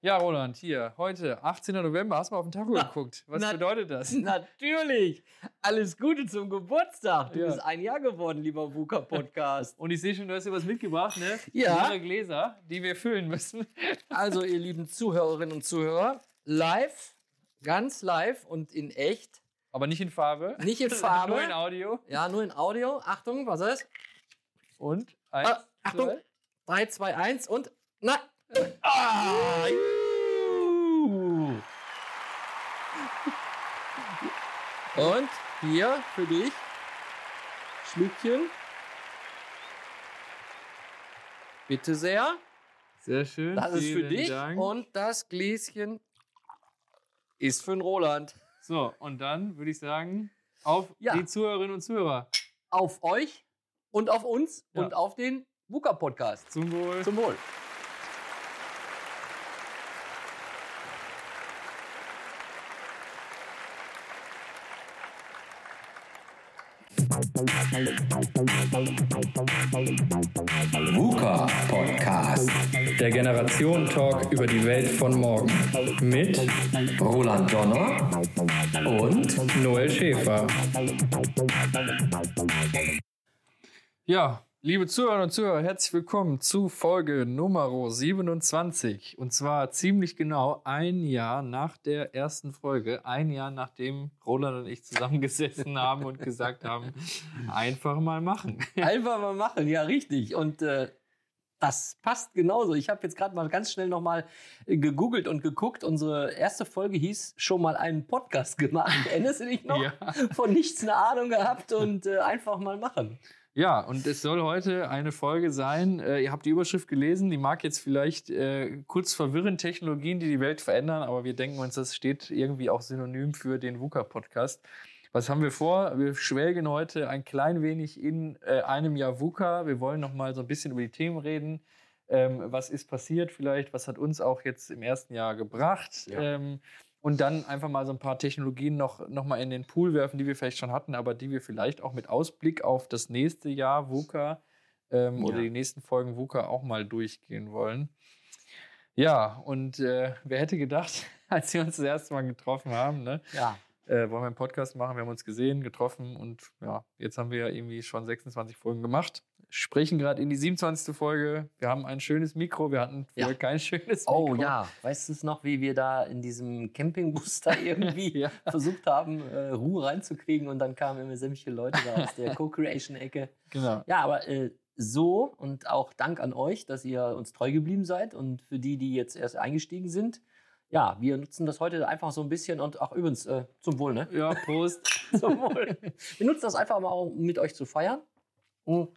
Ja, Roland, hier, heute, 18. November, hast du mal auf den Tacho Na, geguckt? Was bedeutet das? Natürlich. Alles Gute zum Geburtstag. Du Ja. bist ein Jahr geworden, lieber VUCA Podcast. Und ich sehe schon, du hast dir was mitgebracht, ne? Ja. Leere Gläser, die wir füllen müssen. Also, ihr lieben Zuhörerinnen und Zuhörer, live, ganz live und in echt. Aber nicht in Farbe. Nicht in Farbe. Nur in Audio. Ja, nur in Audio. Achtung, was ist? Und eins, Ah, Achtung. zwei. 3, 2, 1 und. Na! Ah! juhu. Und hier für dich. Schlückchen. Bitte sehr. Sehr schön. Das ist für dich. Dank. Und das Gläschen ist für den Roland. So, und dann würde ich sagen, auf Ja. die Zuhörerinnen und Zuhörer. Auf euch und auf uns Ja. und auf den VUCA-Podcast. Zum Wohl. Zum Wohl. VUCA Podcast. Der Generation-Talk über die Welt von morgen. Mit Roland Donner und Noel Schäfer. Ja, liebe Zuhörerinnen und Zuhörer, herzlich willkommen zu Folge Nummer 27. Und zwar ziemlich genau ein Jahr nach der ersten Folge, ein Jahr nachdem Roland und ich zusammengesessen haben und gesagt haben, einfach mal machen. Einfach mal machen, ja, richtig. Und äh, das passt genauso. Ich habe jetzt gerade mal ganz schnell nochmal gegoogelt und geguckt. Unsere erste Folge hieß schon mal einen Podcast gemacht. Erinnerst du dich noch? Ja. Von nichts eine Ahnung gehabt und äh, einfach mal machen. Ja, und es soll heute eine Folge sein. Äh, ihr habt die Überschrift gelesen, die mag jetzt vielleicht äh, kurz verwirren, Technologien, die die Welt verändern, aber wir denken uns, das steht irgendwie auch synonym für den VUCA-Podcast. Was haben wir vor? Wir schwelgen heute ein klein wenig in äh, einem Jahr VUCA. Wir wollen noch mal so ein bisschen über die Themen reden. Ähm, was ist passiert vielleicht? Was hat uns auch jetzt im ersten Jahr gebracht? Ja. Ähm, und dann einfach mal so ein paar Technologien noch, noch mal in den Pool werfen, die wir vielleicht schon hatten, aber die wir vielleicht auch mit Ausblick auf das nächste Jahr VUCA ähm, Ja. oder die nächsten Folgen VUCA auch mal durchgehen wollen. Ja, und äh, wer hätte gedacht, als wir uns das erste Mal getroffen haben, ne, Ja. äh, wollen wir einen Podcast machen. Wir haben uns gesehen, getroffen und ja, jetzt haben wir ja irgendwie schon 26 Folgen gemacht. Sprechen gerade in die 27. Folge. Wir haben ein schönes Mikro. Wir hatten Ja. kein schönes Oh Mikro. ja, weißt du es noch, wie wir da in diesem Campingbus da irgendwie Ja. versucht haben, äh, Ruhe reinzukriegen und dann kamen immer sämtliche Leute da aus der Co-Creation-Ecke. Genau. Ja, aber äh, so und auch Dank an euch, dass ihr uns treu geblieben seid und für die, die jetzt erst eingestiegen sind. Ja, wir nutzen das heute einfach so ein bisschen und auch übrigens äh, zum Wohl, ne? Ja, Prost. Zum Wohl. Wir nutzen das einfach mal, um mit euch zu feiern. Und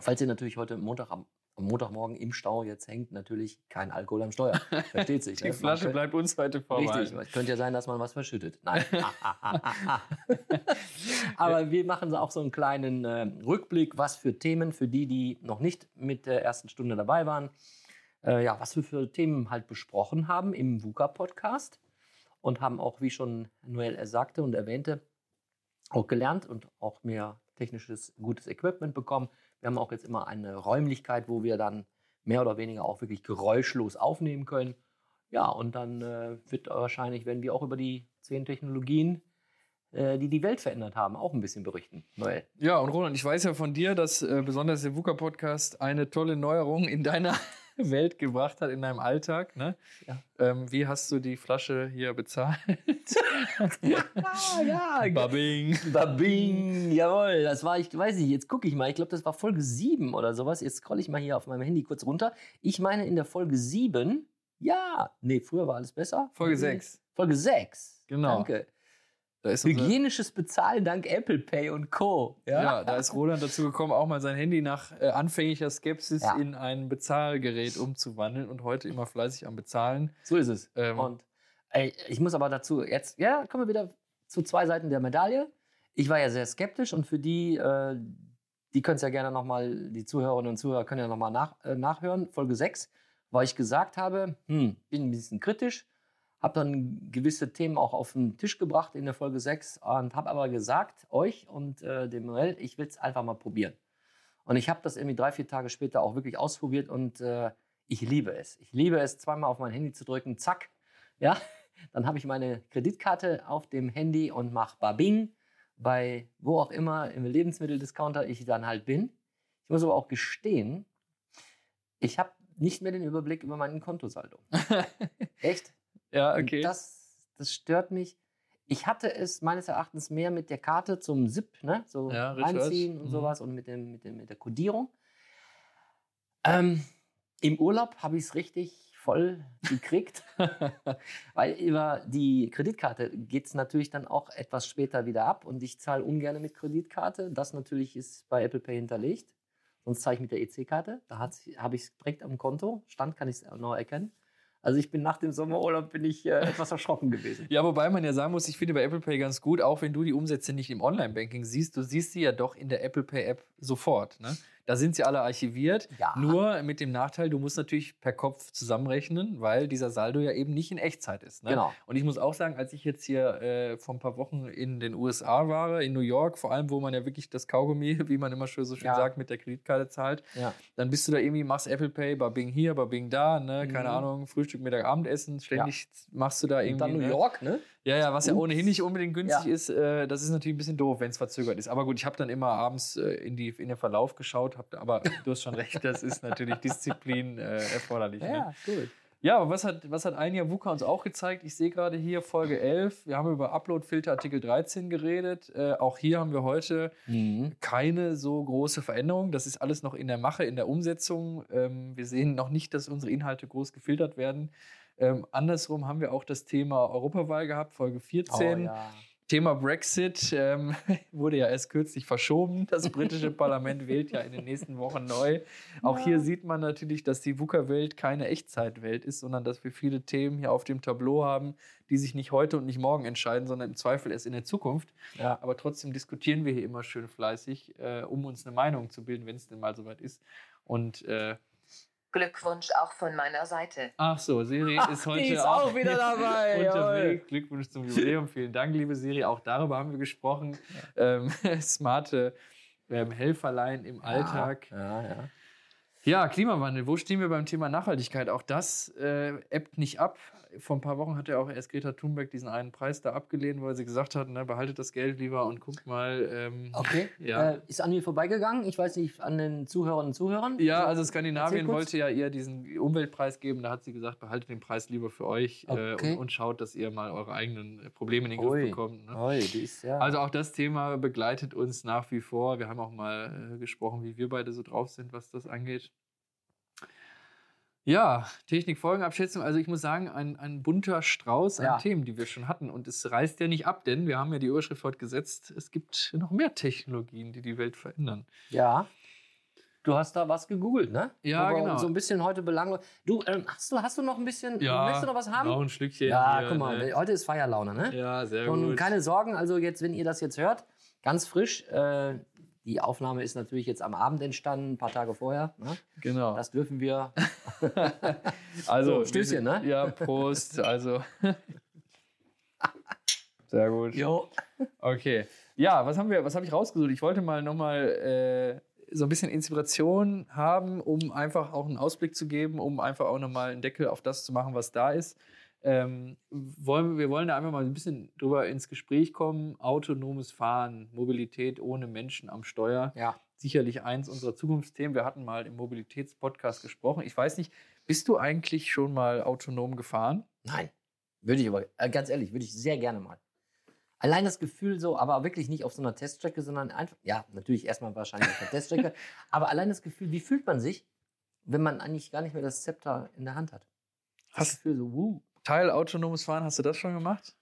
falls ihr natürlich heute Montag am, am Montagmorgen im Stau jetzt hängt, natürlich kein Alkohol am Steuer. Versteht sich. Die ne? Flasche Man bleibt uns heute Richtig, vorbehalten. es könnte ja sein, dass man was verschüttet. Nein. Aber wir machen auch so einen kleinen äh, Rückblick, was für Themen für die, die noch nicht mit der ersten Stunde dabei waren, äh, ja, was wir für Themen halt besprochen haben im VUCA-Podcast und haben auch, wie schon Noel sagte und erwähnte, auch gelernt und auch mehr technisches gutes Equipment bekommen. Wir haben auch jetzt immer eine Räumlichkeit, wo wir dann mehr oder weniger auch wirklich geräuschlos aufnehmen können. Ja, und dann äh, wird wahrscheinlich, wenn wir auch über die zehn Technologien, äh, die die Welt verändert haben, auch ein bisschen berichten. Noel. Ja, und Roland, ich weiß ja von dir, dass äh, besonders der VUCA-Podcast eine tolle Neuerung in deiner Welt gebracht hat, in deinem Alltag. Ne? Ja. Ähm, wie hast du die Flasche hier bezahlt? Ah, ja, Babing. Babing, jawohl, das war, ich weiß nicht, jetzt gucke ich mal, ich glaube, das war Folge 7 oder sowas. Jetzt scrolle ich mal hier auf meinem Handy kurz runter. Ich meine, in der Folge 7, ja, nee, früher war alles besser. Folge 6. Folge 6. Genau. Danke. Hygienisches Bezahlen dank Apple Pay und Co. ja, da ist Roland dazu gekommen, auch mal sein Handy nach äh, anfänglicher Skepsis Ja. in ein Bezahlgerät umzuwandeln und heute immer fleißig am Bezahlen. So ist es. Ähm, und ey, ich muss aber dazu jetzt, ja, kommen wir wieder zu zwei Seiten der Medaille. Ich war ja sehr skeptisch und für die, äh, die können es ja gerne nochmal, die Zuhörerinnen und Zuhörer können ja nochmal nach, äh, nachhören, Folge 6, weil ich gesagt habe, hm, bin ein bisschen kritisch, habe dann gewisse Themen auch auf den Tisch gebracht in der Folge 6 und habe aber gesagt, euch und äh, dem Noel, ich will es einfach mal probieren. Und ich habe das irgendwie drei, vier Tage später auch wirklich ausprobiert und äh, ich liebe es. Ich liebe es, zweimal auf mein Handy zu drücken, zack, ja, dann habe ich meine Kreditkarte auf dem Handy und mache Babing bei wo auch immer im Lebensmitteldiscounter ich dann halt bin. Ich muss aber auch gestehen, ich habe nicht mehr den Überblick über meinen Kontosaldo. Echt? Ja, Und okay. Das, das stört mich. Ich hatte es meines Erachtens mehr mit der Karte zum SIP, ne? so Ja, reinziehen und Mhm. sowas und mit, dem, mit, dem, mit der Codierung. Ähm, Im Urlaub habe ich es richtig voll gekriegt, weil über die Kreditkarte geht es natürlich dann auch etwas später wieder ab und ich zahle ungern mit Kreditkarte. Das natürlich ist bei Apple Pay hinterlegt. Sonst zahle ich mit der EC-Karte. Da habe ich es direkt am Konto. Stand kann ich es genau erkennen. Also ich bin nach dem Sommerurlaub bin ich äh, etwas erschrocken gewesen. Ja, wobei man ja sagen muss, ich finde bei Apple Pay ganz gut, auch wenn du die Umsätze nicht im Online-Banking siehst, du siehst sie ja doch in der Apple Pay-App sofort. Ne? Da sind sie alle archiviert. Ja. Nur mit dem Nachteil, du musst natürlich per Kopf zusammenrechnen, weil dieser Saldo ja eben nicht in Echtzeit ist. Ne? Genau. Und ich muss auch sagen, als ich jetzt hier äh, vor ein paar Wochen in den USA war, in New York, vor allem, wo man ja wirklich das Kaugummi, wie man immer so schön Ja. sagt, mit der Kreditkarte zahlt, Ja. dann bist du da irgendwie, machst Apple Pay, Bing hier, Bing da, ne? keine Mhm. Ahnung, Frühstück, Mittag, Abendessen, ständig machst du da Und irgendwie. dann New ne? York, ne? Ja, ja, was ja ohnehin nicht unbedingt günstig Ja. ist, äh, das ist natürlich ein bisschen doof, wenn es verzögert ist. Aber gut, ich habe dann immer abends äh, in, die, in den Verlauf geschaut, hab, aber du hast schon recht, das ist natürlich Disziplin äh, erforderlich. Ne? gut. Ja, aber was hat, was hat ein Jahr VUCA uns auch gezeigt? Ich sehe gerade hier Folge 11, wir haben über Upload-Filter Artikel 13 geredet. Äh, auch hier haben wir heute Mhm. keine so große Veränderung. Das ist alles noch in der Mache, in der Umsetzung. Ähm, wir sehen noch nicht, dass unsere Inhalte groß gefiltert werden. Ähm, andersrum haben wir auch das Thema Europawahl gehabt, Folge 14. Oh, ja. Thema Brexit ähm, wurde ja erst kürzlich verschoben. Das britische Parlament wählt ja in den nächsten Wochen neu. Auch hier sieht man natürlich, dass die VUCA-Welt keine Echtzeitwelt ist, sondern dass wir viele Themen hier auf dem Tableau haben, die sich nicht heute und nicht morgen entscheiden, sondern im Zweifel erst in der Zukunft. Ja. Aber trotzdem diskutieren wir hier immer schön fleißig, äh, um uns eine Meinung zu bilden, wenn es denn mal soweit ist. Und äh, Glückwunsch auch von meiner Seite. ach so, Siri ist heute ist auch wieder dabei, unterwegs. Glückwunsch zum Jubiläum. Vielen Dank, liebe Siri. Auch darüber haben wir gesprochen. Ähm, smarte ähm, Helferlein im Alltag. Ja, ja. Ja, Klimawandel. Wo stehen wir beim Thema Nachhaltigkeit? Auch das äh, ebbt nicht ab. Vor ein paar Wochen hat ja auch erst Greta Thunberg diesen einen Preis da abgelehnt, weil sie gesagt hat, ne, behaltet das Geld lieber und guckt mal. Ähm, Okay. Ja. Äh, ist an mir vorbeigegangen. Ich weiß nicht, an den Zuhörerinnen und Zuhörern. Ja, So, also Skandinavien wollte ja ihr diesen Umweltpreis geben. Da hat sie gesagt, behaltet den Preis lieber für euch äh, Okay. und, und schaut, dass ihr mal eure eigenen äh, Probleme in den Griff Ui. bekommt. Ne? Oi, ist ja. Also auch das Thema begleitet uns nach wie vor. Wir haben auch mal äh, gesprochen, wie wir beide so drauf sind, was das angeht. Ja, Technik-Folgenabschätzung. Also ich muss sagen, ein, ein bunter Strauß an Ja. Themen, die wir schon hatten. Und es reißt ja nicht ab, denn wir haben ja die Überschrift heute gesetzt, es gibt noch mehr Technologien, die die Welt verändern. ja. Du hast da was gegoogelt, ne? Ja, wir genau. So ein bisschen heute belanglos. Du, ähm, hast du, hast du noch ein bisschen. möchtest du noch was haben? Noch ein Schlückchen. Ja, hier, guck mal, ne? heute ist Feierlaune, ne? Ja, sehr Und gut. keine Sorgen, also jetzt, wenn ihr das jetzt hört, ganz frisch. Äh, die Aufnahme ist natürlich jetzt am Abend entstanden, ein paar Tage vorher. Ne? genau. Das dürfen wir. Also, So, Stößchen, ne? Ja, Prost. Also. Sehr gut. Jo. Okay. Ja, was haben wir, was habe ich rausgesucht? Ich wollte mal nochmal äh, so ein bisschen Inspiration haben, um einfach auch einen Ausblick zu geben, um einfach auch nochmal einen Deckel auf das zu machen, was da ist. Ähm, wollen, wir wollen da einfach mal ein bisschen drüber ins Gespräch kommen. Autonomes Fahren, Mobilität ohne Menschen am Steuer. Ja. Sicherlich eins unserer Zukunftsthemen. Wir hatten mal im Mobilitätspodcast gesprochen. Ich weiß nicht, bist du eigentlich schon mal autonom gefahren? Nein. Würde ich aber, äh, ganz ehrlich, würde ich sehr gerne mal. Allein das Gefühl so, aber wirklich nicht auf so einer Teststrecke, sondern einfach, ja, natürlich erstmal wahrscheinlich auf der Teststrecke, aber allein das Gefühl, wie fühlt man sich, wenn man eigentlich gar nicht mehr das Zepter in der Hand hat? Das Hast- Gefühl so, wuh, Teil autonomes Fahren, hast du das schon gemacht?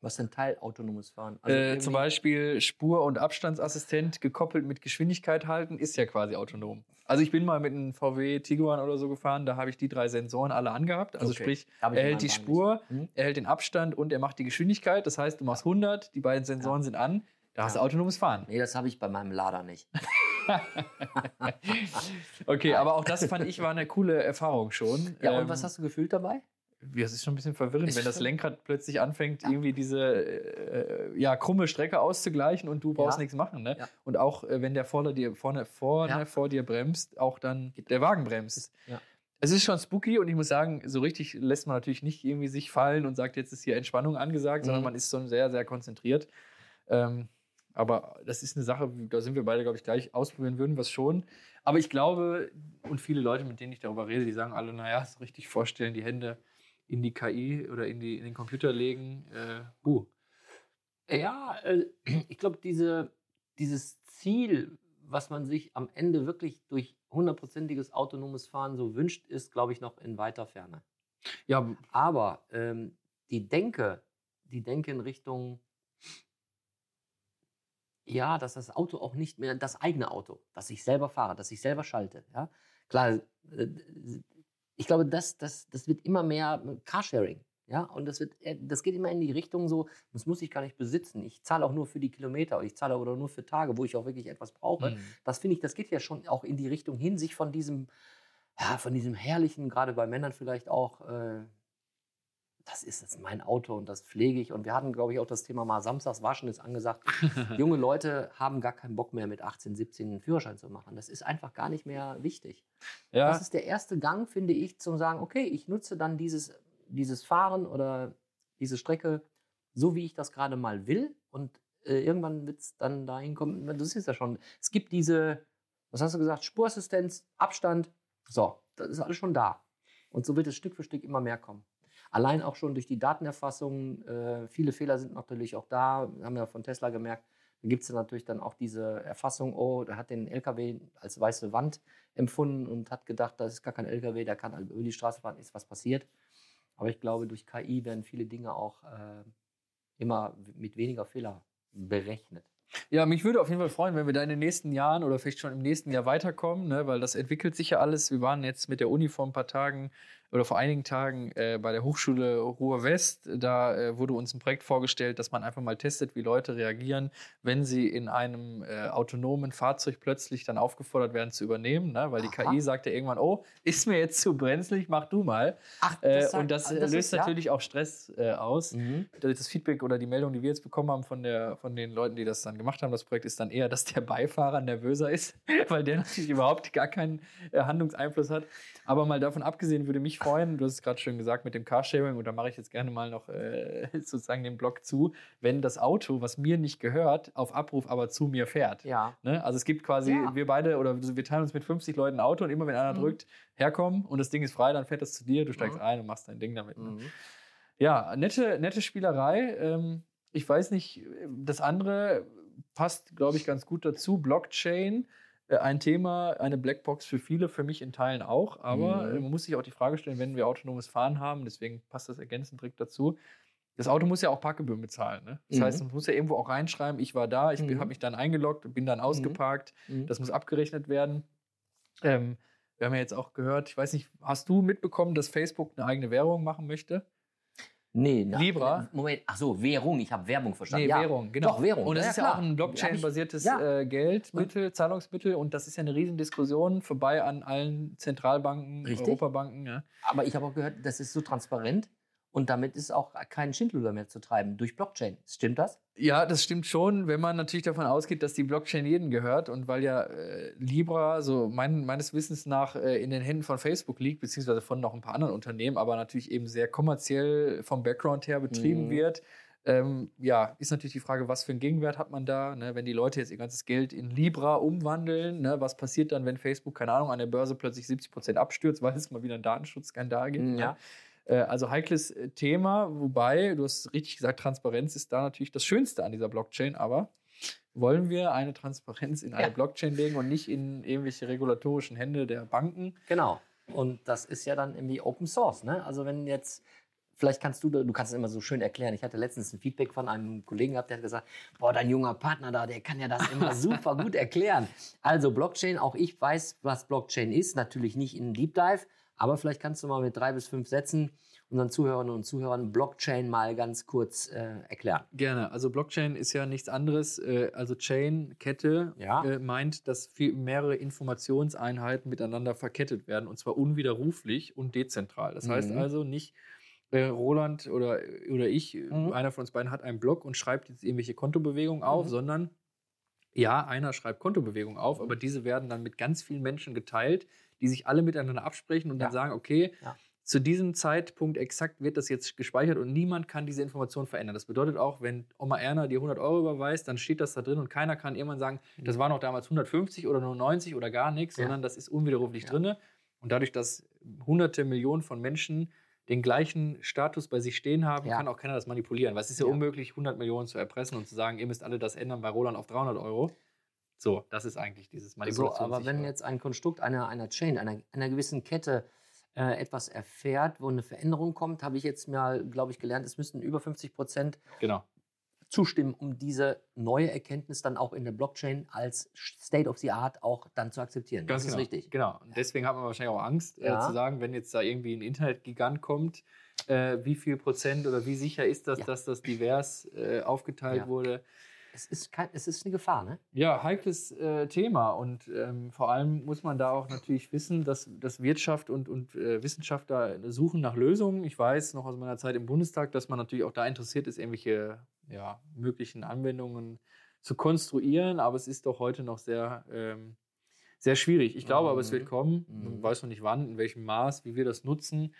Was denn teilautonomes Fahren? äh, irgendwie- zum Beispiel Spur- und Abstandsassistent gekoppelt mit Geschwindigkeit halten, ist ja quasi autonom. Also ich bin mal mit einem VW Tiguan oder so gefahren, da habe ich die drei Sensoren alle angehabt. Also Okay. sprich, er hält die Spur. Hm? er hält den Abstand und er macht die Geschwindigkeit. Das heißt, du machst 100, die beiden Sensoren sind an, da hast du Ja. autonomes Fahren. Nee, das habe ich bei meinem Lader nicht. Okay, aber auch das fand ich war eine coole Erfahrung schon. Ja, und Ähm, was hast du gefühlt dabei? Ja, es ist schon ein bisschen verwirrend, wenn das Lenkrad plötzlich anfängt, irgendwie diese äh, ja, krumme Strecke auszugleichen und du brauchst Ja. nichts machen. Ne? Ja. Und auch äh, wenn der vorne, dir, vorne, vorne Ja. vor dir bremst, auch dann der Wagen bremst. Ja. Es ist schon spooky und ich muss sagen, so richtig lässt man natürlich nicht irgendwie sich fallen und sagt, jetzt ist hier Entspannung angesagt, sondern Mhm. man ist schon sehr, sehr konzentriert. Ähm, aber das ist eine Sache, da sind wir beide, glaube ich, gleich ausprobieren würden, was schon. Aber ich glaube, und viele Leute, mit denen ich darüber rede, die sagen alle, naja, so richtig vorstellen, die Hände in die KI oder in, die, in den Computer legen. Äh, uh. Ja, äh, ich glaube, diese, dieses Ziel, was man sich am Ende wirklich durch hundertprozentiges autonomes Fahren so wünscht, ist, glaube ich, noch in weiter Ferne. Ja, Aber ähm, die Denke, die Denke in Richtung, ja, dass das Auto auch nicht mehr das eigene Auto, dass ich selber fahre, dass ich selber schalte. Ja? Klar, äh, ich glaube, das, das, das wird immer mehr Carsharing. Ja, und das, wird, äh, das geht immer in die Richtung so, das muss ich gar nicht besitzen. Ich zahle auch nur für die Kilometer, ich zahle oder nur für Tage, wo ich auch wirklich etwas brauche. Mhm. Das finde ich, das geht ja schon auch in die Richtung hin, sich von diesem, ja, von diesem herrlichen, gerade bei Männern vielleicht auch, äh, das ist jetzt mein Auto und das pflege ich. Und wir hatten, glaube ich, auch das Thema mal samstags waschen ist angesagt. Junge Leute haben gar keinen Bock mehr mit 18, 17 einen Führerschein zu machen. Das ist einfach gar nicht mehr wichtig. ja. Das ist der erste Gang, finde ich, zum sagen, okay, ich nutze dann dieses, dieses Fahren oder diese Strecke so, wie ich das gerade mal will. Und äh, irgendwann wird es dann dahin kommen, das ist ja schon, es gibt diese, was hast du gesagt, Spurassistenz, Abstand, so, das ist alles schon da. Und so wird es Stück für Stück immer mehr kommen. Allein auch schon durch die Datenerfassung, äh, viele Fehler sind natürlich auch da, haben ja von Tesla gemerkt, da gibt es natürlich dann auch diese Erfassung, oh, der hat den LKW als weiße Wand empfunden und hat gedacht, das ist gar kein LKW, der kann über die Straße fahren, ist was passiert. Aber ich glaube, durch KI werden viele Dinge auch äh, immer mit weniger Fehler berechnet. Ja, mich würde auf jeden Fall freuen, wenn wir da in den nächsten Jahren oder vielleicht schon im nächsten Jahr weiterkommen, ne, weil das entwickelt sich ja alles. Wir waren jetzt mit der Uni vor ein paar Tagen oder vor einigen Tagen äh, bei der Hochschule Ruhr West. Da äh, wurde uns ein Projekt vorgestellt, dass man einfach mal testet, wie Leute reagieren, wenn sie in einem äh, autonomen Fahrzeug plötzlich dann aufgefordert werden zu übernehmen, ne, weil die Aha. KI sagt ja irgendwann, oh, ist mir jetzt zu brenzlig, mach du mal. Ach, Äh, sagt- und das, äh, das löst ist- ja. natürlich auch Stress äh, aus Mhm. das Feedback oder die Meldung, die wir jetzt bekommen haben von, der, von den Leuten, die das dann gemacht haben, das Projekt ist dann eher, dass der Beifahrer nervöser ist, weil der natürlich überhaupt gar keinen Handlungseinfluss hat. Aber mal davon abgesehen, würde mich freuen, du hast es gerade schon gesagt mit dem Carsharing, und da mache ich jetzt gerne mal noch äh, sozusagen den Blog zu, wenn das Auto, was mir nicht gehört, auf Abruf aber zu mir fährt. Ja. Ne? Also es gibt quasi, Ja. wir beide oder wir teilen uns mit 50 Leuten ein Auto und immer wenn einer Mhm. drückt, herkommen und das Ding ist frei, dann fährt das zu dir, du steigst Mhm. ein und machst dein Ding damit. Ne? Mhm. Ja, nette, nette Spielerei. Ähm, ich weiß nicht, das andere passt, glaube ich, ganz gut dazu. Blockchain, ein Thema, eine Blackbox für viele, für mich in Teilen auch. Aber Mhm. äh, man muss sich auch die Frage stellen, wenn wir autonomes Fahren haben, deswegen passt das ergänzend direkt dazu. Das Auto muss ja auch Parkgebühren bezahlen. Ne? Das Mhm. heißt, man muss ja irgendwo auch reinschreiben, ich war da, ich Mhm. habe mich dann eingeloggt, bin dann ausgeparkt. Mhm. Das muss abgerechnet werden. Ähm, wir haben ja jetzt auch gehört, ich weiß nicht, hast du mitbekommen, dass Facebook eine eigene Währung machen möchte? Nee, na, Libra? Moment, ach so, Währung, ich habe Werbung verstanden. Nee, ja. Währung, genau. Doch, Währung. Und das Ja, ist ja klar. auch ein Blockchain-basiertes Ja. äh, Geldmittel, Zahlungsmittel. Und das ist ja eine Riesendiskussion vorbei an allen Zentralbanken, Richtig. Europabanken. Aber ich habe auch gehört, das ist so transparent und damit ist auch kein Schindluder mehr zu treiben durch Blockchain. Stimmt das? ja, das stimmt schon, wenn man natürlich davon ausgeht, dass die Blockchain jedem gehört. Und weil ja äh, Libra, so mein, meines Wissens nach, äh, in den Händen von Facebook liegt, beziehungsweise von noch ein paar anderen Unternehmen, aber natürlich eben sehr kommerziell vom Background her betrieben Mhm. wird. Ähm, ja, ist natürlich die Frage, was für einen Gegenwert hat man da? Ne? Wenn die Leute jetzt ihr ganzes Geld in Libra umwandeln, ne? was passiert dann, wenn Facebook, keine Ahnung, an der Börse plötzlich 70 Prozent abstürzt, weil es mal wieder einen Datenschutzskandal gibt? Ne? Äh, Also heikles äh, Thema, wobei, du hast richtig gesagt, Transparenz ist da natürlich das Schönste an dieser Blockchain, aber wollen wir eine Transparenz in eine Ja. Blockchain legen und nicht in irgendwelche regulatorischen Hände der Banken? Genau. Und das ist ja dann irgendwie Open Source. Ne? Also wenn jetzt, vielleicht kannst du, du kannst es immer so schön erklären. Ich hatte letztens ein Feedback von einem Kollegen gehabt, der hat gesagt, boah, dein junger Partner da, der kann ja das immer super gut erklären. Also Blockchain, auch ich weiß, was Blockchain ist. Natürlich nicht in Deep Dive, aber vielleicht kannst du mal mit drei bis fünf Sätzen unseren Zuhörerinnen und Zuhörern Blockchain mal ganz kurz äh, erklären. Gerne. Also Blockchain ist ja nichts anderes. Äh, also Chain, Kette, Ja. äh, meint, dass viel, mehrere Informationseinheiten miteinander verkettet werden und zwar unwiderruflich und dezentral. Das heißt Mhm. also nicht, äh, Roland oder, oder ich, Mhm. einer von uns beiden hat einen Blog und schreibt jetzt irgendwelche Kontobewegungen auf, Mhm. sondern ja, einer schreibt Kontobewegungen auf, aber diese werden dann mit ganz vielen Menschen geteilt, die sich alle miteinander absprechen und Ja. dann sagen, okay, Ja. zu diesem Zeitpunkt exakt wird das jetzt gespeichert und niemand kann diese Information verändern. Das bedeutet auch, wenn Oma Erna dir 100 Euro überweist, dann steht das da drin und keiner kann irgendwann sagen, das war noch damals 150 oder nur 90 oder gar nichts, Ja. sondern das ist unwiderruflich Ja. drinne. Und dadurch, dass hunderte Millionen von Menschen den gleichen Status bei sich stehen haben, Ja. kann auch keiner das manipulieren. Weil es ist ja, Ja. unmöglich, 100 Millionen zu erpressen und zu sagen, ihr müsst alle das ändern bei Roland auf 300 Euro. So, das ist eigentlich dieses So, Manipulations. aber wenn jetzt ein Konstrukt einer, einer Chain, einer, einer gewissen Kette äh, etwas erfährt, wo eine Veränderung kommt, habe ich jetzt mal, glaube ich, gelernt, es müssten über 50 Prozent Genau. Zustimmen, um diese neue Erkenntnis dann auch in der Blockchain als State of the Art auch dann zu akzeptieren. Ganz das genau. ist richtig. Genau. Und deswegen hat man wahrscheinlich auch Angst, Ja. äh, zu sagen, wenn jetzt da irgendwie ein Internetgigant kommt, äh, wie viel Prozent oder wie sicher ist das, Ja. dass das divers äh, aufgeteilt Ja. wurde. Es ist, kein, es ist eine Gefahr, ne? Ja, heikles äh, Thema und ähm, vor allem muss man da auch natürlich wissen, dass, dass Wirtschaft und, und äh, Wissenschaftler suchen nach Lösungen. Ich weiß noch aus meiner Zeit im Bundestag, dass man natürlich auch da interessiert ist, irgendwelche ja, möglichen Anwendungen zu konstruieren, aber es ist doch heute noch sehr, ähm, sehr schwierig. Ich glaube aber, es wird Mhm. kommen. Man Mhm. weiß noch nicht wann, in welchem Maß, wie wir das nutzen.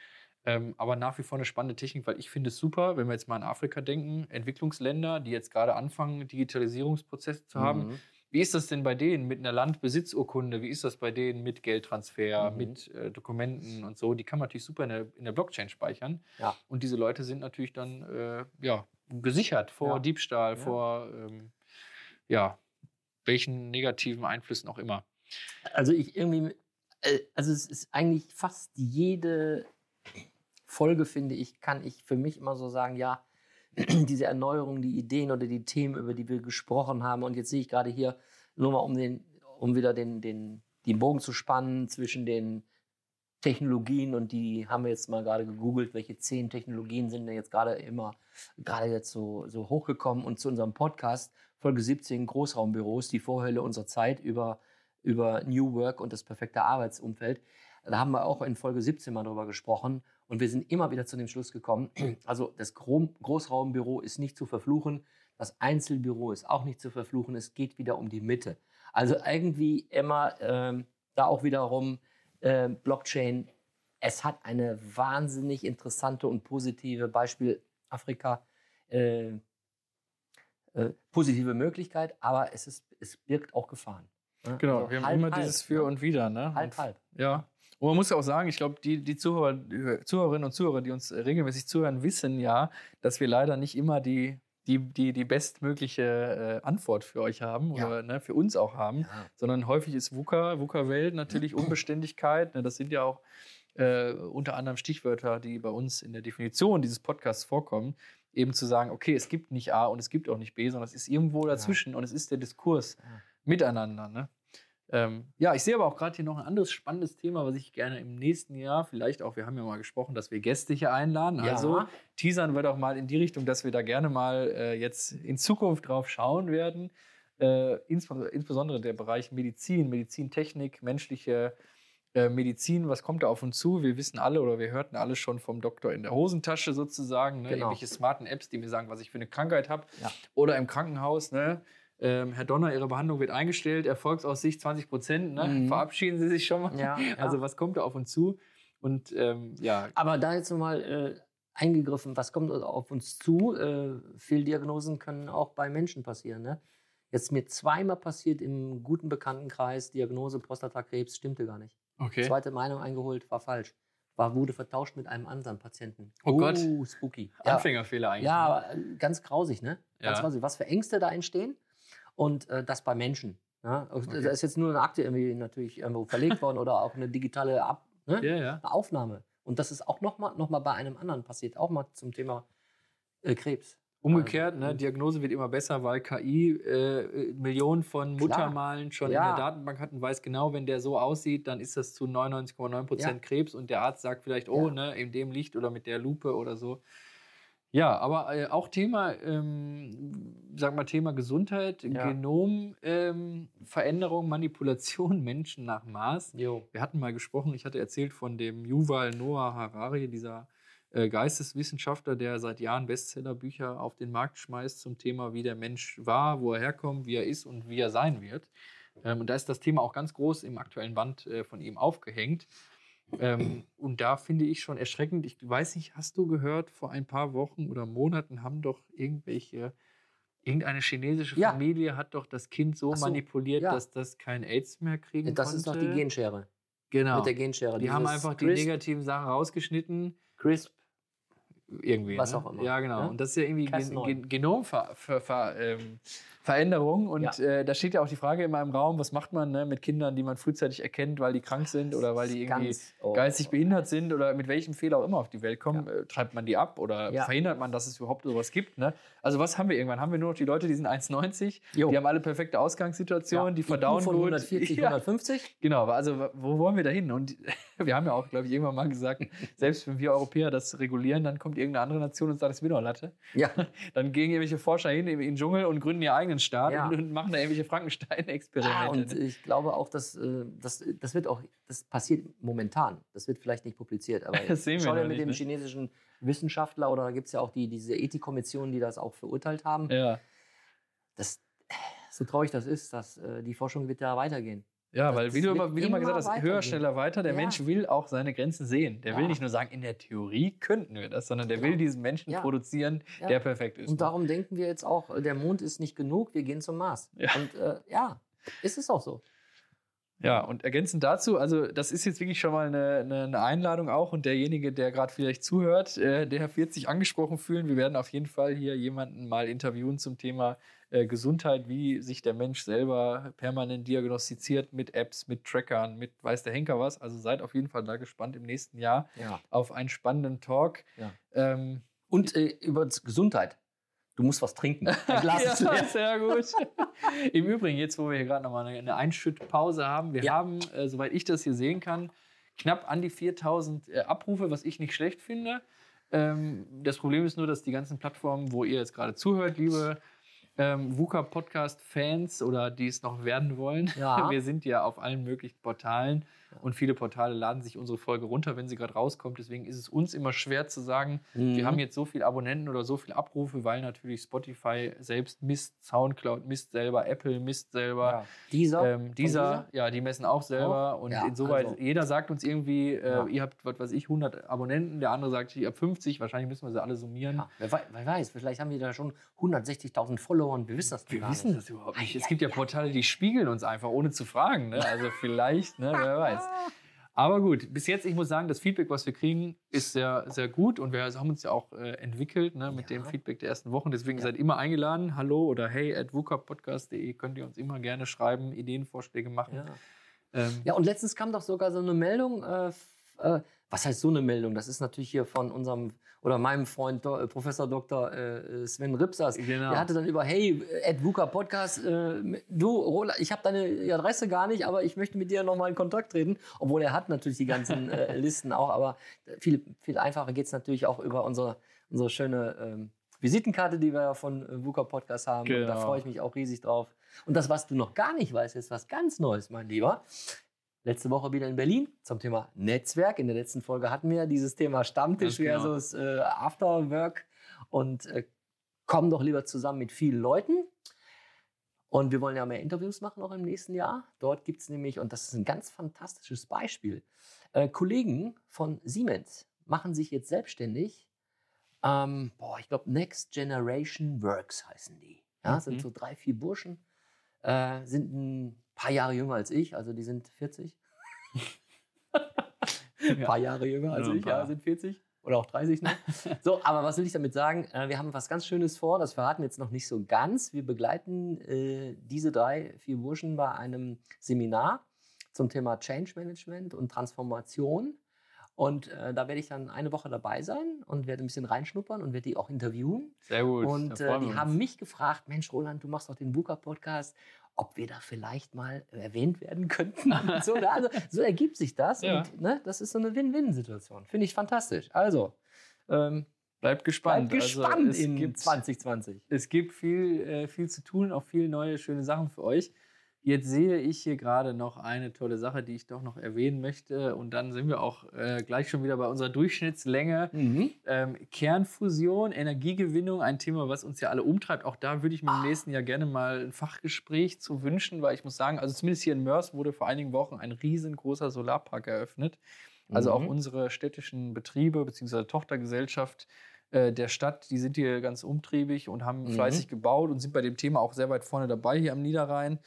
Ähm, aber nach wie vor eine spannende Technik, weil ich finde es super, wenn wir jetzt mal an Afrika denken, Entwicklungsländer, die jetzt gerade anfangen, Digitalisierungsprozesse zu haben. Mhm. Wie ist das denn bei denen mit einer Landbesitzurkunde? Wie ist das bei denen mit Geldtransfer, Mhm. mit äh, Dokumenten und so? Die kann man natürlich super in der, in der Blockchain speichern. Ja. Und diese Leute sind natürlich dann äh, ja, gesichert vor Ja. Diebstahl, Ja. vor ähm, ja, welchen negativen Einflüssen auch immer. Also ich irgendwie, äh, also es ist eigentlich fast jede Folge, finde ich, kann ich für mich immer so sagen, ja, diese Erneuerung, die Ideen oder die Themen, über die wir gesprochen haben. Und jetzt sehe ich gerade hier, nur mal um, den, um wieder den, den, den Bogen zu spannen zwischen den Technologien und die haben wir jetzt mal gerade gegoogelt, welche zehn Technologien sind denn jetzt gerade immer, gerade jetzt so, so hochgekommen und zu unserem Podcast, Folge 17, Großraumbüros, die Vorhölle unserer Zeit über, über New Work und das perfekte Arbeitsumfeld. Da haben wir auch in Folge 17 mal drüber gesprochen und wir sind immer wieder zu dem Schluss gekommen, also das Gro Großraumbüro ist nicht zu verfluchen, das Einzelbüro ist auch nicht zu verfluchen, es geht wieder um die Mitte. Also irgendwie immer ähm, da auch wiederum äh, Blockchain, es hat eine wahnsinnig interessante und positive, Beispiel Afrika, äh, äh, positive Möglichkeit, aber es, ist, es birgt auch Gefahren. ne? Genau, Also wir haben halb, immer halb, dieses Für ne? und Wider. Ne? Halb, halb. Ja. Und man muss ja auch sagen, ich glaube, die, die Zuhörer, die Zuhörerinnen und Zuhörer, die uns regelmäßig zuhören, wissen ja, dass wir leider nicht immer die, die, die, die bestmögliche äh, Antwort für euch haben Ja. oder ne, für uns auch haben, Ja. sondern häufig ist VUCA, VUCA-Welt natürlich Unbeständigkeit. Ne, das sind ja auch äh, unter anderem Stichwörter, die bei uns in der Definition dieses Podcasts vorkommen, eben zu sagen, okay, es gibt nicht A und es gibt auch nicht B, sondern es ist irgendwo dazwischen und es ist der Diskurs Ja. miteinander. Ne? Ähm, ja, ich sehe aber auch gerade hier noch ein anderes spannendes Thema, was ich gerne im nächsten Jahr, vielleicht auch, wir haben ja mal gesprochen, dass wir Gäste hier einladen. Ja. Also teasern wir doch mal in die Richtung, dass wir da gerne mal äh, jetzt in Zukunft drauf schauen werden. Äh, insbesondere, der Bereich Medizin, Medizintechnik, menschliche äh, Medizin, was kommt da auf uns zu? Wir wissen alle oder wir hörten alle schon vom Doktor in der Hosentasche sozusagen, ne? Genau. irgendwelche smarten Apps, die mir sagen, was ich für eine Krankheit habe. Ja. Oder im Krankenhaus, ne? Ähm, Herr Donner, Ihre Behandlung wird eingestellt, Erfolgsaussicht 20 Prozent, ne? Mhm. verabschieden Sie sich schon mal. Ja, ja. Also was kommt da auf uns zu? Und ähm, ja, Aber da jetzt nochmal äh, eingegriffen, was kommt auf uns zu? Äh, Fehldiagnosen können auch bei Menschen passieren. Ne? Jetzt mir zweimal passiert im guten Bekanntenkreis, Diagnose Prostatakrebs, stimmte gar nicht. okay. Zweite Meinung eingeholt, war falsch. War, wurde vertauscht mit einem anderen Patienten. Oh Gott. spooky. Ja, Anfängerfehler eigentlich. ja ne? äh, ganz grausig, ne? Ganz Ja. grausig. Was für Ängste da entstehen und äh, das bei Menschen. Ja? Okay. Da ist jetzt nur eine Akte irgendwie natürlich irgendwo verlegt worden oder auch eine digitale Ab ne? ja, ja. eine Aufnahme. Und das ist auch nochmal noch mal bei einem anderen passiert, auch mal zum Thema äh, Krebs. Umgekehrt, Also, ne, Diagnose wird immer besser, weil KI äh, äh, Millionen von. Muttermalen schon Ja. in der Datenbank hat und weiß genau, wenn der so aussieht, dann ist das zu 99,9 Prozent Ja. Krebs und der Arzt sagt vielleicht, oh, Ja. ne, in dem Licht oder mit der Lupe oder so. Ja, aber äh, auch Thema, ähm, sag mal, Thema Gesundheit, Ja. Genomveränderung, ähm, Veränderung, Manipulation, Menschen nach Maß. Jo. Wir hatten mal gesprochen, ich hatte erzählt von dem Yuval Noah Harari, dieser äh, Geisteswissenschaftler, der seit Jahren Bestsellerbücher auf den Markt schmeißt zum Thema, wie der Mensch war, wo er herkommt, wie er ist und wie er sein wird. Ähm, und da ist das Thema auch ganz groß im aktuellen Band äh, von ihm aufgehängt. Ähm, und da finde ich schon erschreckend, ich weiß nicht, hast du gehört, vor ein paar Wochen oder Monaten haben doch irgendwelche, irgendeine chinesische Ja. Familie hat doch das Kind so, so, manipuliert, ja. dass das kein AIDS mehr kriegen Das konnte. ist doch die Genschere. Genau. Mit der Genschere. die haben Dieses einfach die Crisp, negativen Sachen rausgeschnitten. Crisp. Irgendwie. Was ne? auch immer. Ja, genau. Ja? Und das ist ja irgendwie Gen. Gen Genomveränderung. Ver Ver ähm, Veränderung. und Ja. äh, da steht ja auch die Frage in meinem Raum, was macht man ne, mit Kindern, die man frühzeitig erkennt, weil die krank sind oder weil die irgendwie oh. geistig behindert sind oder mit welchem Fehler auch immer auf die Welt kommen, äh, treibt man die ab oder Ja. verhindert man, dass es überhaupt sowas gibt. Ne? Also was haben wir irgendwann? Haben wir nur noch die Leute, die sind 1,90, Jo. die haben alle perfekte Ausgangssituationen, die verdauen von gut. 140, Ja. 150. Genau, also wo wollen wir da hin? Und wir haben ja auch, glaube ich, irgendwann mal gesagt, selbst wenn wir Europäer das regulieren, dann kommt irgendeine andere Nation und sagt, das ist wieder Latte. Ja. Dann gehen irgendwelche Forscher hin in den Dschungel und gründen ihren eigenen Staat Ja. und, machen da irgendwelche Ah, Frankenstein-Experimente. und ne? ich glaube auch, dass äh, das, das wird auch, das passiert momentan. Das wird vielleicht nicht publiziert, aber Das sehen wir schau dir noch mit nicht, dem ne? chinesischen Wissenschaftler oder da gibt es ja auch die, diese Ethikkommission, die das auch verurteilt haben. ja. Das, so traurig das ist, dass äh, die Forschung wird da weitergehen. Ja, weil wie du, immer, wie du mal gesagt hast, höher, schneller, weiter. Der Ja. Mensch will auch seine Grenzen sehen. Der will Ja. nicht nur sagen, in der Theorie könnten wir das, sondern der Genau. will diesen Menschen Ja. produzieren, der perfekt ist. Und darum denken wir jetzt auch, der Mond ist nicht genug, wir gehen zum Mars. Und äh, ja, ist es auch so. Ja, und ergänzend dazu, also das ist jetzt wirklich schon mal eine, eine, eine Einladung auch und derjenige, der gerade vielleicht zuhört, äh, der wird sich angesprochen fühlen. Wir werden auf jeden Fall hier jemanden mal interviewen zum Thema äh, Gesundheit, wie sich der Mensch selber permanent diagnostiziert mit Apps, mit Trackern, mit weiß der Henker was. Also seid auf jeden Fall da gespannt im nächsten Jahr Ja. auf einen spannenden Talk. Ja. Ähm, Und äh, über Gesundheit. Du musst was trinken. Ein Glas ist ja, leer. sehr gut. Im Übrigen, jetzt wo wir hier gerade nochmal eine, eine Einschüttpause haben, wir Ja. haben, äh, soweit ich das hier sehen kann, knapp an die 4000 äh, Abrufe, was ich nicht schlecht finde. Ähm, das Problem ist nur, dass die ganzen Plattformen, wo ihr jetzt gerade zuhört, liebe ähm, VUCA-Podcast-Fans oder die es noch werden wollen, Ja. wir sind ja auf allen möglichen Portalen und viele Portale laden sich unsere Folge runter, wenn sie gerade rauskommt. Deswegen ist es uns immer schwer zu sagen, Mhm. wir haben jetzt so viele Abonnenten oder so viele Abrufe, weil natürlich Spotify selbst misst, Soundcloud misst selber, Apple misst selber. Ja. Dieser. Ähm, Von dieser, ja, die messen auch selber. Auch? Und Ja, insoweit, also- jeder sagt uns irgendwie, äh, Ja. ihr habt, was weiß ich, 100 Abonnenten, der andere sagt, ich habe 50. Wahrscheinlich müssen wir sie alle summieren. Wer, wei- wer weiß, vielleicht haben die da schon 160.000 Follower und wir wissen das Wir wissen nicht. das überhaupt nicht. Es gibt ja Portale, die spiegeln uns einfach, ohne zu fragen. Ne? Also vielleicht, ne, wer weiß. Aber gut, bis jetzt, ich muss sagen, das Feedback, was wir kriegen, ist sehr, sehr gut und wir haben uns ja auch äh, entwickelt ne, mit Ja. dem Feedback der ersten Wochen. Deswegen Ja. seid immer eingeladen. Hallo oder hey at wukapodcast.de könnt ihr uns immer gerne schreiben, Ideen, Vorschläge machen. Ja. Ähm, ja, und letztens kam doch sogar so eine Meldung. Äh, äh, was heißt so eine Meldung? Das ist natürlich hier von unserem oder meinem Freund Do äh, Professor Dr. Äh, Sven Ripsas. Genau. Der hatte dann über, hey, Ed Wuka Podcast, äh, du, Roland, ich habe deine Adresse gar nicht, aber ich möchte mit dir nochmal in Kontakt treten. Obwohl er hat natürlich die ganzen äh, Listen auch, aber viel, viel einfacher geht es natürlich auch über unsere, unsere schöne ähm, Visitenkarte, die wir ja von äh, Wuka Podcast haben. Und da Genau. freue ich mich auch riesig drauf. Und das, was du noch gar nicht weißt, ist was ganz Neues, mein Lieber. Letzte Woche wieder in Berlin zum Thema Netzwerk. In der letzten Folge hatten wir dieses Thema Stammtisch genau. versus äh, Afterwork. Und äh, kommen doch lieber zusammen mit vielen Leuten. Und wir wollen ja mehr Interviews machen auch im nächsten Jahr. Dort gibt es nämlich, und das ist ein ganz fantastisches Beispiel, äh, Kollegen von Siemens machen sich jetzt selbstständig. Ähm, boah, ich glaube, Next Generation Works heißen die. Ja, Mhm. sind so drei, vier Burschen, äh, sind ein paar Jahre jünger als ich, also die sind 40. ein paar Jahre jünger als ein ich, ja, sind 40 oder auch 30 noch. so, aber was will ich damit sagen? Äh, wir haben was ganz Schönes vor, das verraten wir jetzt noch nicht so ganz. Wir begleiten äh, diese drei, vier Burschen bei einem Seminar zum Thema Change Management und Transformation. Und äh, da werde ich dann eine Woche dabei sein und werde ein bisschen reinschnuppern und werde die auch interviewen. sehr gut. Und äh, die wir haben uns. mich gefragt, Mensch, Roland, du machst doch den VUCA-Podcast, ob wir da vielleicht mal erwähnt werden könnten. So, ne? also, so ergibt sich das. Ja. Und ne, das ist so eine Win-Win-Situation. Finde ich fantastisch. Also, ähm, Bleibt gespannt. bleibt Also, gespannt es in gibt- 2020. Es gibt viel, äh, viel zu tun, auch viele neue, schöne Sachen für euch. Jetzt sehe ich hier gerade noch eine tolle Sache, die ich doch noch erwähnen möchte. Und dann sind wir auch äh, gleich schon wieder bei unserer Durchschnittslänge. Mhm. Ähm, Kernfusion, Energiegewinnung, ein Thema, was uns ja alle umtreibt. Auch da würde ich mir im nächsten Jahr gerne mal ein Fachgespräch zu wünschen, weil ich muss sagen, also zumindest hier in Mörs wurde vor einigen Wochen ein riesengroßer Solarpark eröffnet. Also auch Mhm. unsere städtischen Betriebe bzw. Tochtergesellschaft äh, der Stadt, die sind hier ganz umtriebig und haben Mhm. fleißig gebaut und sind bei dem Thema auch sehr weit vorne dabei hier am Niederrhein.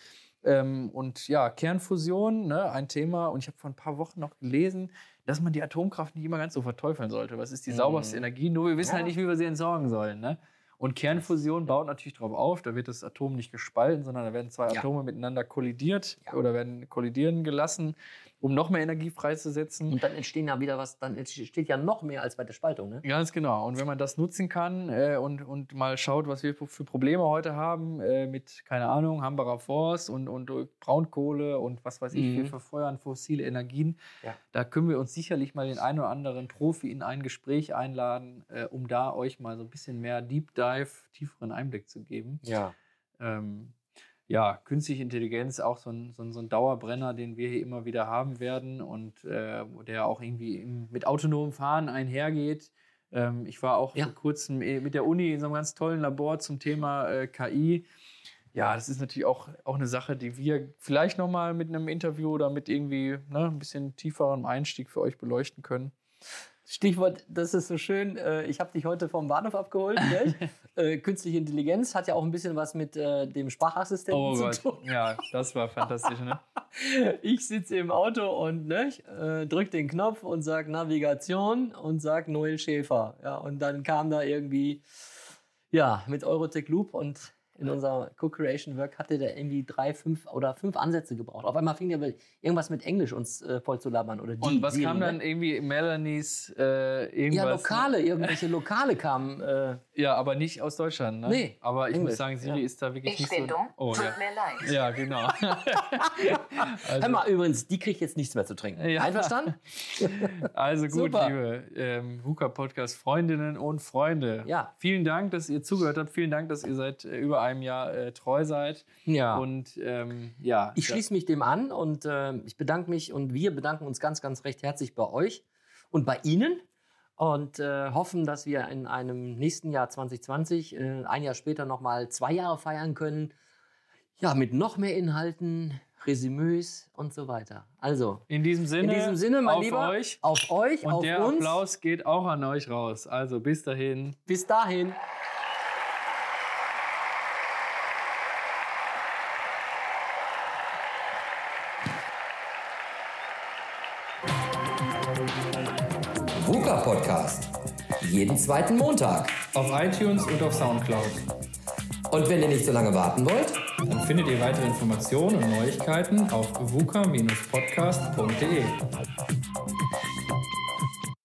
Ähm, und ja, Kernfusion, ne, ein Thema. Und ich habe vor ein paar Wochen noch gelesen, dass man die Atomkraft nicht immer ganz so verteufeln sollte. Was ist die Mhm. sauberste Energie? Nur wir wissen Ja. halt nicht, wie wir sie entsorgen sollen. Ne? Und Kernfusion baut natürlich darauf auf, da wird das Atom nicht gespalten, sondern da werden zwei Ja. Atome miteinander kollidiert Ja. oder werden kollidieren gelassen, um noch mehr Energie freizusetzen. Und dann entstehen ja wieder was, dann entsteht ja noch mehr als bei der Spaltung. Ne? Ganz genau. Und wenn man das nutzen kann äh, und, und mal schaut, was wir für Probleme heute haben äh, mit, keine Ahnung, Hambacher Forst und, und Braunkohle und was weiß ich, Mhm. wir verfeuern fossile Energien, Ja. da können wir uns sicherlich mal den einen oder anderen Profi in ein Gespräch einladen, äh, um da euch mal so ein bisschen mehr Deep Dive, tieferen Einblick zu geben. Ja. Ähm, ja, künstliche Intelligenz auch so ein, so, ein, so ein Dauerbrenner, den wir hier immer wieder haben werden und äh, der auch irgendwie im, mit autonomem Fahren einhergeht. Ähm, ich war auch Ja. vor kurzem eh mit der Uni in so einem ganz tollen Labor zum Thema äh, KI. Ja, das ist natürlich auch, auch eine Sache, die wir vielleicht nochmal mit einem Interview oder mit irgendwie ne, ein bisschen tieferem Einstieg für euch beleuchten können. Stichwort, das ist so schön. äh, Ich habe dich heute vom Bahnhof abgeholt. Äh, Künstliche Intelligenz hat ja auch ein bisschen was mit äh, dem Sprachassistenten Oh zu Gott, tun. ja, das war fantastisch, ne? Ich sitze im Auto und ne, drück den Knopf und sag Navigation und sag Noel Schäfer. Ja, und dann kam da irgendwie ja mit Eurotech Loop und in unser Co-Creation Work hatte der irgendwie drei, fünf oder fünf Ansätze gebraucht. Auf einmal fing der mit- irgendwas mit Englisch uns äh, voll zu labern oder die. Und was Siri, kam ne? dann irgendwie Melanies äh, irgendwas? Ja, Lokale, irgendwelche Lokale kamen. Äh, Ja, aber nicht aus Deutschland, ne? Nee, Aber ich muss Englisch, sagen, Siri ja. ist da wirklich Ich nicht bin so. dumm. Oh, Tut ja. mir leid. Ja, genau. also, Hör mal, übrigens, die kriegt jetzt nichts mehr zu trinken. Ja. Einverstanden? also gut, Super. liebe ähm, VUCA Podcast Freundinnen und Freunde. Ja. Vielen Dank, dass ihr zugehört habt. Vielen Dank, dass ihr seit äh, über einem Jahr äh, treu seid. Ja. Und ähm, ja. Ich schließe mich dem an und äh, ich bedanke mich und wir bedanken uns ganz, ganz recht herzlich bei euch und bei Ihnen und äh, hoffen, dass wir in einem nächsten Jahr 2020, äh, ein Jahr später nochmal zwei Jahre feiern können. Ja, mit noch mehr Inhalten, Resümees und so weiter. Also, in diesem Sinne, in diesem Sinne, mein auf Lieber, euch. auf euch, Und auf der uns. Applaus geht auch an euch raus. Also bis dahin. Bis dahin. Jeden zweiten Montag. Auf iTunes und auf Soundcloud. Und wenn ihr nicht so lange warten wollt, Dann findet ihr weitere Informationen und Neuigkeiten auf vuca-podcast.de.